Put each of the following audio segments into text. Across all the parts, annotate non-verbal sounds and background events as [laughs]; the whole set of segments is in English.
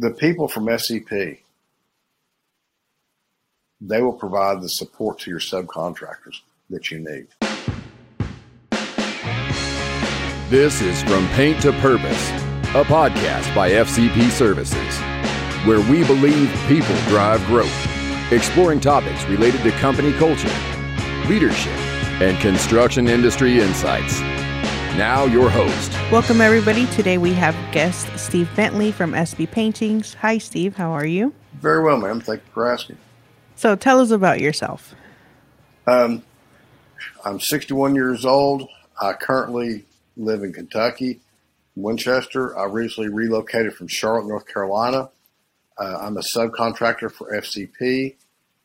the people from FCP, they will provide the support to your subcontractors that you need. This is From Paint to Purpose, a podcast by FCP Services, where we believe people drive growth, exploring topics related to company culture, leadership, and construction industry insights. Now, your host. Welcome, everybody. Today we have guest Steve Bentley from SB Paintings. Hi, Steve. How are you? Very well, ma'am. Thank you for asking. So, tell us about yourself. Um, I'm 61 years old. I currently live in Kentucky, Winchester. I recently relocated from Charlotte, North Carolina. Uh, I'm a subcontractor for FCP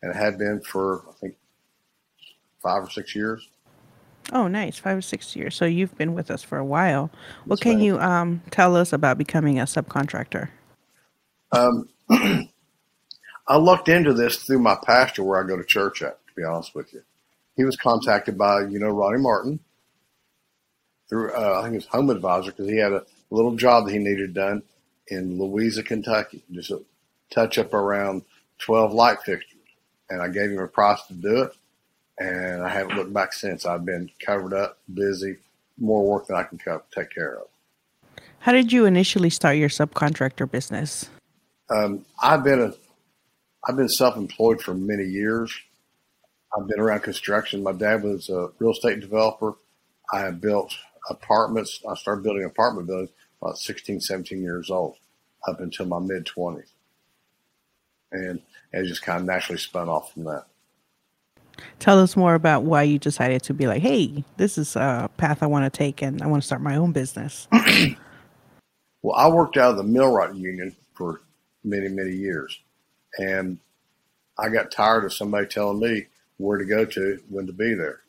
and have been for, I think, five or six years. Oh, nice. Five or six years. So, you've been with us for a while. What Yes, can ma'am. you um, tell us about becoming a subcontractor? Um, [clears throat] I looked into this through my pastor where I go to church at, to be honest with you. He was contacted by, you know, Ronnie Martin through, uh, I think it was Home Advisor because he had a little job that he needed done in Louisa, Kentucky, just a touch up around 12 light fixtures. And I gave him a price to do it. And I haven't looked back since. I've been covered up, busy, more work than I can co- take care of. How did you initially start your subcontractor business? Um, I've been a, I've been self-employed for many years. I've been around construction. My dad was a real estate developer. I have built apartments. I started building apartment buildings about 16, 17 years old up until my mid 20s. And it just kind of naturally spun off from that. Tell us more about why you decided to be like, hey, this is a path I want to take and I want to start my own business. [clears throat] Well, I worked out of the millwright union for many, many years. And I got tired of somebody telling me where to go to, when to be there.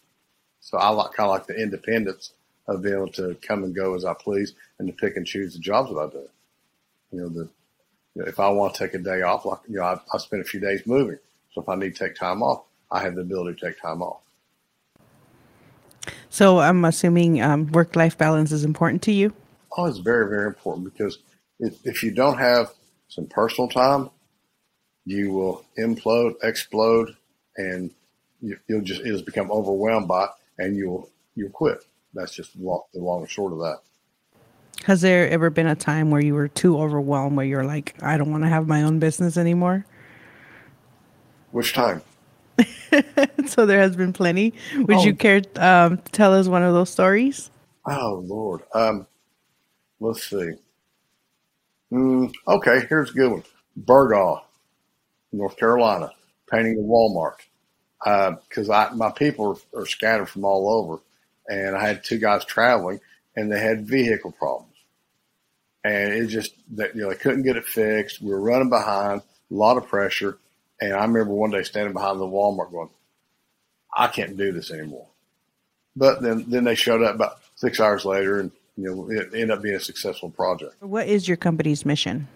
So I like kind of like the independence of being able to come and go as I please and to pick and choose the jobs that I do. You know, the you know, if I want to take a day off, like you know, I, I spend a few days moving. So if I need to take time off, I have the ability to take time off. so, I'm assuming um, work life balance is important to you. Oh, it's very, very important because if, if you don't have some personal time, you will implode, explode, and you, you'll just it'll become overwhelmed by it, and you'll you'll quit. That's just long, the long and short of that. Has there ever been a time where you were too overwhelmed, where you're like, I don't want to have my own business anymore? Which time? [laughs] so there has been plenty. Would you Oh. care um, to tell us one of those stories? Oh Lord. Um, let's see. Mm, okay, here's a good one. Burgaw, North Carolina, painting a Walmart. Because I my people are, are scattered from all over, and I had two guys traveling, and they had vehicle problems, and it just that you know they couldn't get it fixed. We were running behind, a lot of pressure, and I remember one day standing behind the Walmart going, "I can't do this anymore." But then then they showed up about six hours later, and you know it ended up being a successful project. What is your company's mission?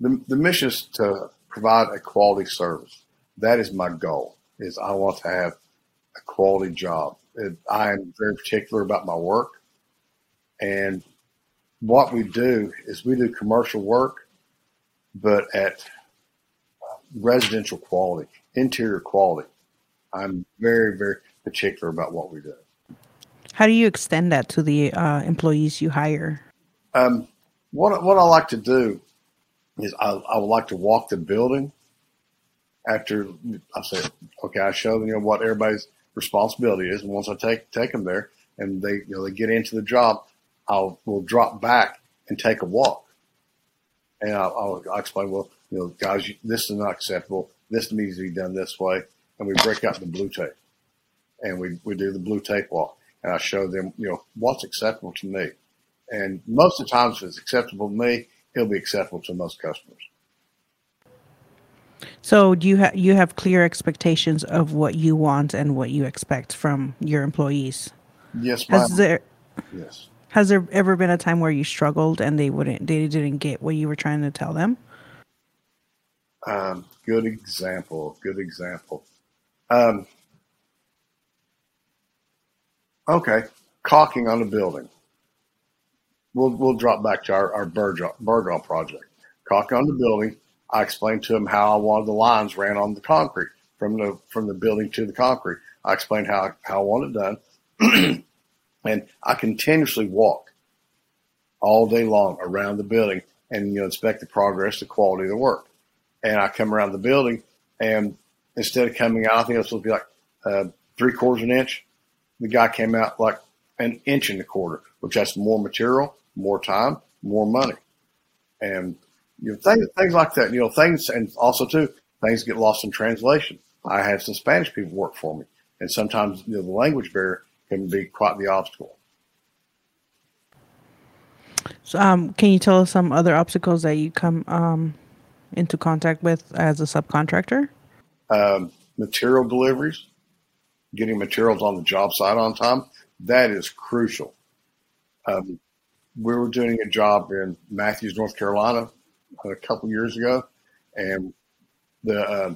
The the mission is to provide a quality service. That is my goal. Is I want to have a quality job. It, I am very particular about my work, and what we do is we do commercial work, but at residential quality, interior quality. I'm very very particular about what we do. How do you extend that to the uh, employees you hire? Um, what what I like to do is I, I would like to walk the building after I say, okay, I show them you know what everybody's responsibility is, and once I take take them there and they you know they get into the job, I'll will drop back and take a walk, and I'll, I'll, I'll explain well you know guys this is not acceptable, this needs to be done this way, and we break out the blue tape, and we we do the blue tape walk, and I show them you know what's acceptable to me. And most of the times, if it's acceptable to me, it'll be acceptable to most customers. So do you have you have clear expectations of what you want and what you expect from your employees? Yes, ma'am. Has there yes. has there ever been a time where you struggled and they wouldn't they didn't get what you were trying to tell them? Um, good example. Good example. Um, okay, caulking on a building. We'll we'll drop back to our our Burgaw project. caulking on the building. I explained to him how I wanted the lines ran on the concrete from the from the building to the concrete. I explained how how I want it done, [clears throat] and I continuously walk all day long around the building and you know inspect the progress, the quality of the work. And I come around the building, and instead of coming out, I think it was supposed to be like uh, three quarters of an inch. The guy came out like an inch and a quarter, which has more material, more time, more money, and you know things, things like that. You know things, and also too things get lost in translation. I had some Spanish people work for me, and sometimes you know, the language barrier can be quite the obstacle. So, um, can you tell us some other obstacles that you come um, into contact with as a subcontractor? Um, material deliveries, getting materials on the job site on time, that is crucial. Um, we were doing a job in Matthews, North Carolina, a couple years ago, and the uh,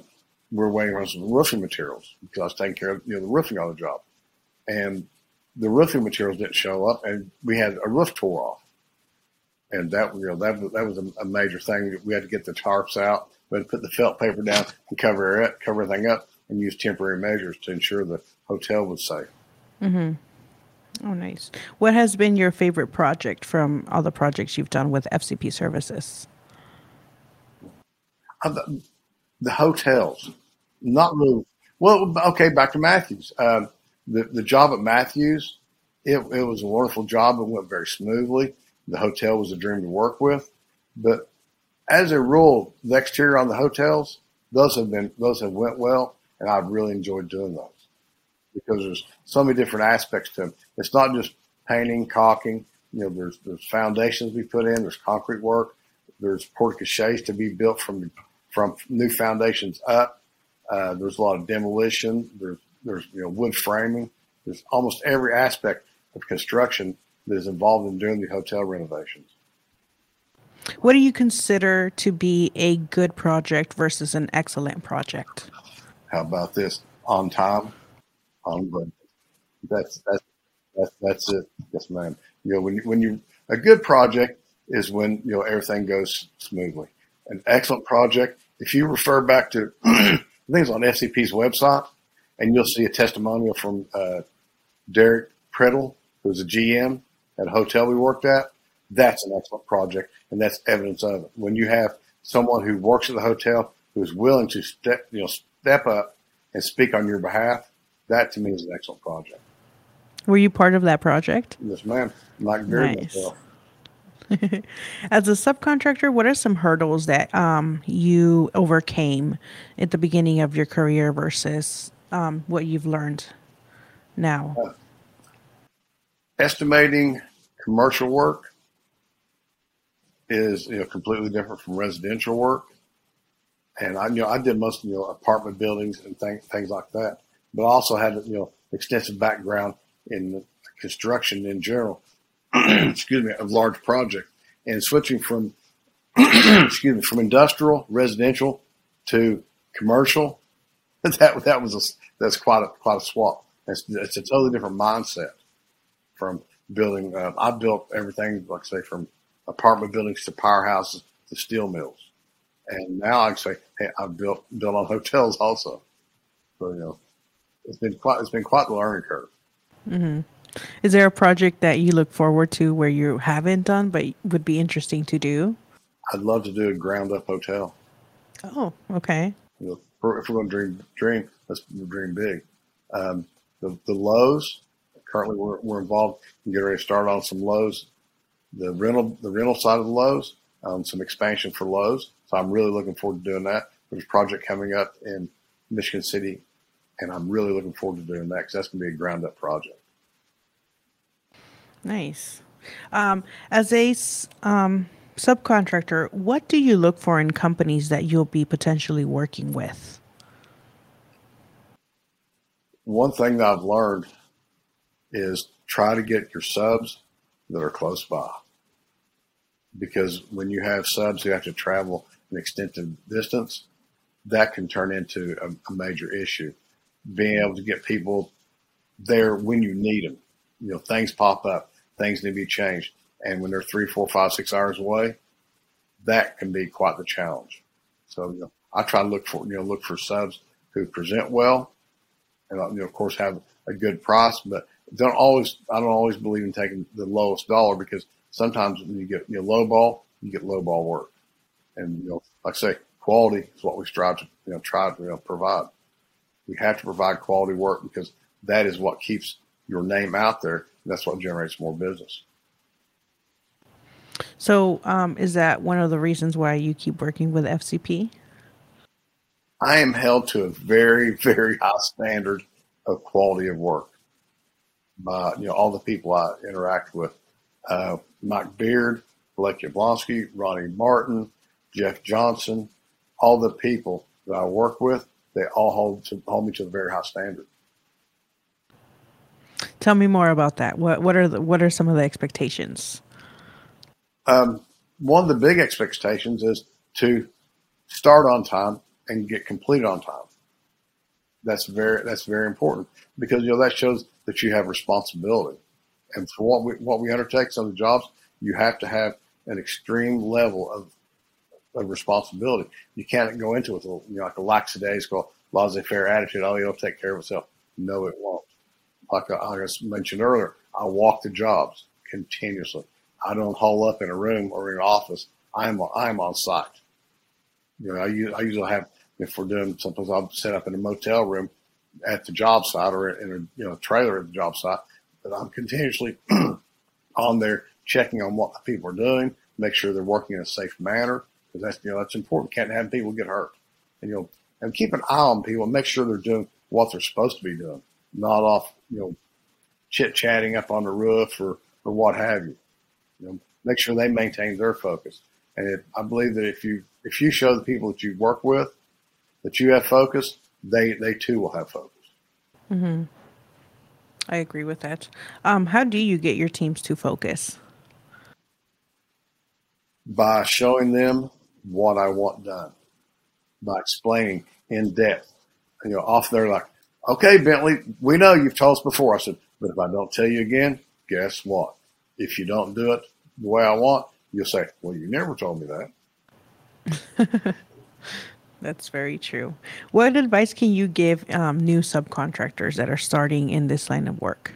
we are waiting on some roofing materials because I was taking care of you know the roofing on the job, and the roofing materials didn't show up, and we had a roof tore off and that you know that that was a, a, major thing. We had to get the tarps out, we had to put the felt paper down and cover it, cover everything up, and use temporary measures to ensure the hotel was safe. Mm-hmm. Oh, nice. What has been your favorite project from all the projects you've done with FCP Services? Uh, the, the, hotels, not really. Well, okay, back to Matthews. Um, the the job at Matthews, it, it was a wonderful job. It went very smoothly the hotel was a dream to work with. But as a rule, the exterior on the hotels, those have been those have went well, and I've really enjoyed doing those because there's so many different aspects to them. It's not just painting, caulking. You know, there's there's foundations we put in, there's concrete work, there's porte cocheres to be built from from new foundations up. Uh, there's a lot of demolition. There's there's you know wood framing. There's almost every aspect of construction that is involved in doing the hotel renovations. What do you consider to be a good project versus an excellent project? How about this? On time, on budget. That's that's that's, that's it. Yes, ma'am. You know, when you, when you a good project is when you know everything goes smoothly. An excellent project, if you refer back to [clears throat] things on FCP's website, and you'll see a testimonial from uh, Derek Prettle, who's a GM at a hotel we worked at, that's an excellent project, and that's evidence of it. When you have someone who works at the hotel who is willing to step, you know, step up and speak on your behalf, that to me is an excellent project. Were you part of that project? Yes, ma'am. Like very nice. well. [laughs] As a subcontractor, what are some hurdles that um, you overcame at the beginning of your career versus um, what you've learned now? Uh, estimating commercial work is you know completely different from residential work. And I you know I did most you know apartment buildings and things things like that, but I also had you know extensive background in construction in general. [clears throat] excuse me, of large projects and switching from [clears throat] excuse me from industrial residential to commercial. [laughs] That that was a that's quite a quite a swap. It's, it's a totally different mindset from building. Uh, I built everything, like I say, from apartment buildings to powerhouses to steel mills, and now I can say, hey, I've built built on [laughs] hotels also. So you know, it's been quite it's been quite the learning curve. Mm-hmm. Is there a project that you look forward to where you haven't done but would be interesting to do? I'd love to do a ground up hotel. Oh, okay. You know, if we're going to dream, dream, let's dream big. Um, the the Lowe's currently we're, we're involved and get ready to start on some Lowe's, the rental, the rental side of the Lowe's, um, some expansion for Lowe's. So I'm really looking forward to doing that. There's a project coming up in Michigan City, and I'm really looking forward to doing that because that's going to be a ground up project. Nice. Um, as a um, subcontractor, what do you look for in companies that you'll be potentially working with? One thing that I've learned is try to get your subs that are close by. Because when you have subs who have to travel an extensive distance, that can turn into a, a major issue. Being able to get people there when you need them, you know, things pop up, things need to be changed. And when they're three, four, five, six hours away, that can be quite the challenge. So you know, I try to look for you know look for subs who present well, and you know of course have a good price, but don't always I don't always believe in taking the lowest dollar because sometimes when you get you know low ball, you get low ball work, and you know like I say, quality is what we strive to you know try to you know, provide. We have to provide quality work because that is what keeps your name out there. that's what generates more business. So, um, is that one of the reasons why you keep working with FCP? I am held to a very, [laughs] very high standard of quality of work by you know all the people I interact with. Uh, Mike Beard, Blake Yablonsky, Ronnie Martin, Jeff Johnson, all the people that I work with, they all hold to hold me to a very high standard. Tell me more about that. What what are the what are some of the expectations? Um, one of the big expectations is to start on time and get completed on time. That's very that's very important because you know that shows that you have responsibility. And for what we what we undertake some of the jobs, you have to have an extreme level of of responsibility. You can't go into it with a, you know, like a lackadaisical, laissez-faire attitude. Oh, it'll take care of itself. No, it won't. Like I, I mentioned earlier, I walk the jobs continuously. I don't hole up in a room or in an office. I'm I'm on site. You know, I, I usually have if we're doing sometimes I'll set up in a motel room at the job site or in a you know trailer at the job site. But I'm continuously [clears throat] on there checking on what people are doing, make sure they're working in a safe manner because that's you know that's important. Can't have people get hurt, and you know, and keep an eye on people, make sure they're doing what they're supposed to be doing, not off you know chit chatting up on the roof or or what have you. You know, make sure they maintain their focus. And if, I believe that if you if you show the people that you work with that you have focus, they they too will have focus. Mm-hmm. I agree with that. Um, how do you get your teams to focus? By showing them what I want done, by explaining in depth. You know, off there like, okay, Bentley, we know you've told us before. I said, but if I don't tell you again, guess what? If you don't do it the way I want, you'll say, well, you never told me that. [laughs] That's very true. What advice can you give um, new subcontractors that are starting in this line of work?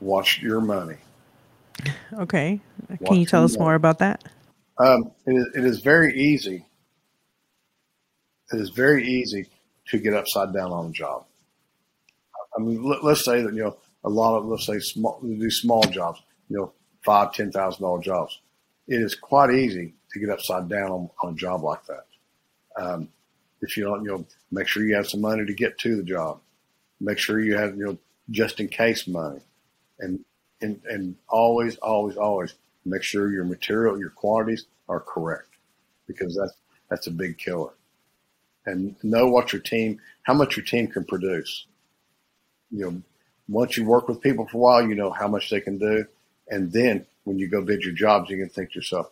Watch your money. Okay. Watch can you tell us money. more about that? Um, it, is, it is very easy. It is very easy to get upside down on a job. I mean, let, us say that you know a lot of let's say small do small jobs, you know, five ten thousand dollar jobs. It is quite easy to get upside down on, on a job like that. Um, if you don't, you know, make sure you have some money to get to the job. Make sure you have, you know, just in case money, and and and always, always, always make sure your material, your quantities are correct, because that's that's a big killer. And know what your team, how much your team can produce. You know, once you work with people for a while, you know how much they can do, and then when you go bid your jobs, you can think to yourself,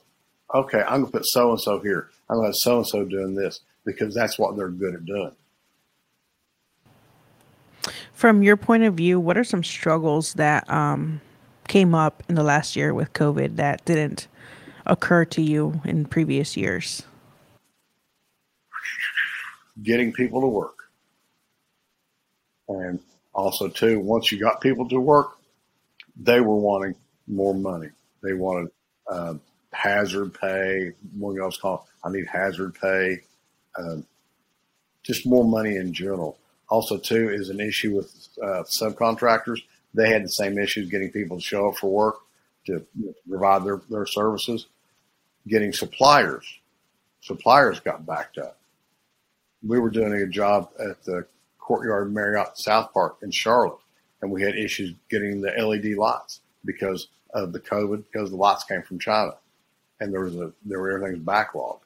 okay, I'm going to put so and so here. I'm going to have so and so doing this because that's what they're good at doing. From your point of view, what are some struggles that um, came up in the last year with COVID that didn't occur to you in previous years? Getting people to work. And also, too, once you got people to work, they were wanting more money. They wanted uh, hazard pay. One else called I need hazard pay. Um, just more money in general. Also, too, is an issue with uh, subcontractors. They had the same issues getting people to show up for work to provide their, their services. Getting suppliers, suppliers got backed up. We were doing a job at the Courtyard Marriott South Park in Charlotte, and we had issues getting the LED lights because of the COVID, because the lights came from China and there was a there were everything's backlogged.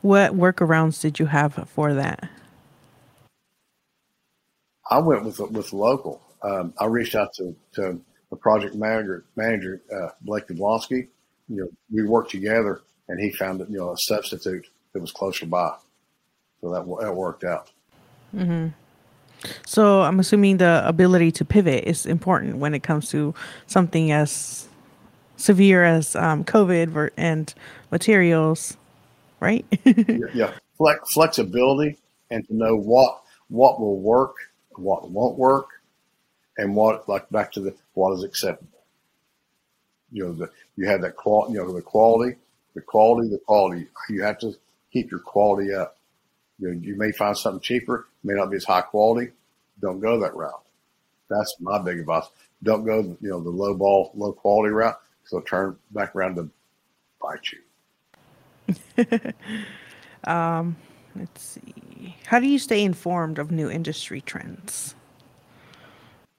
What workarounds did you have for that? I went with with local. Um, I reached out to, to the project manager manager uh, Blake Yablonsky. You know, we worked together, and he found you know a substitute that was closer by, so that that worked out. Mm-hmm. So I'm assuming the ability to pivot is important when it comes to something as severe as um, COVID and materials, right? [laughs] yeah, Flex, flexibility and to know what what will work, what won't work, and what like back to the what is acceptable. You know, the, you have that quality, you know, the quality, the quality, the quality. You have to keep your quality up. You know, you may find something cheaper, may not be as high quality. Don't go that route. That's my big advice. Don't go, you know, the low ball, low quality route. So turn back around to bite you. [laughs] um, let's see. How do you stay informed of new industry trends?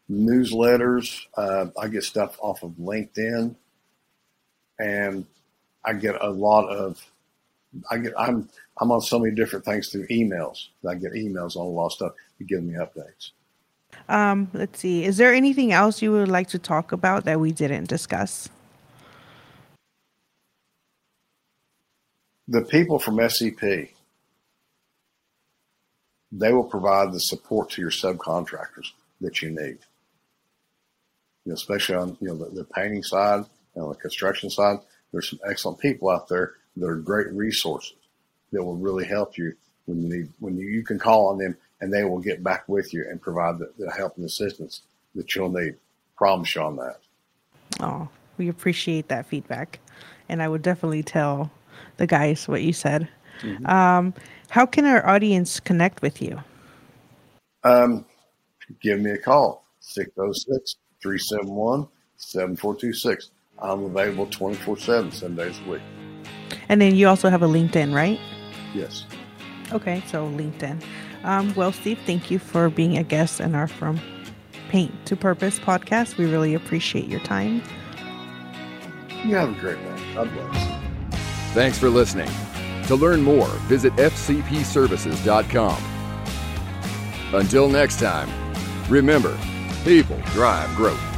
Newsletters. Uh, I get stuff off of LinkedIn, and I get a lot of. I get. I'm. I'm on so many different things through emails. I get emails on a lot of stuff to give me updates. Um, let's see. Is there anything else you would like to talk about that we didn't discuss? the people from FCP, they will provide the support to your subcontractors that you need. You know, especially on you know the, the painting side and on the construction side, there's some excellent people out there that are great resources that will really help you when you need when you, you can call on them and they will get back with you and provide the, the help and assistance that you'll need. Promise you on that. Oh, we appreciate that feedback, and I would definitely tell the guys what you said. Mm-hmm. Um, how can our audience connect with you? Um, give me a call 606 371 7426. I'm available 24 7, seven days a week. And then you also have a LinkedIn, right? Yes. Okay, so LinkedIn. Um, well, Steve, thank you for being a guest in our From Paint to Purpose podcast. We really appreciate your time. You have a great day. God bless. Thanks for listening. To learn more, visit fcpservices.com. Until next time, remember, people drive growth.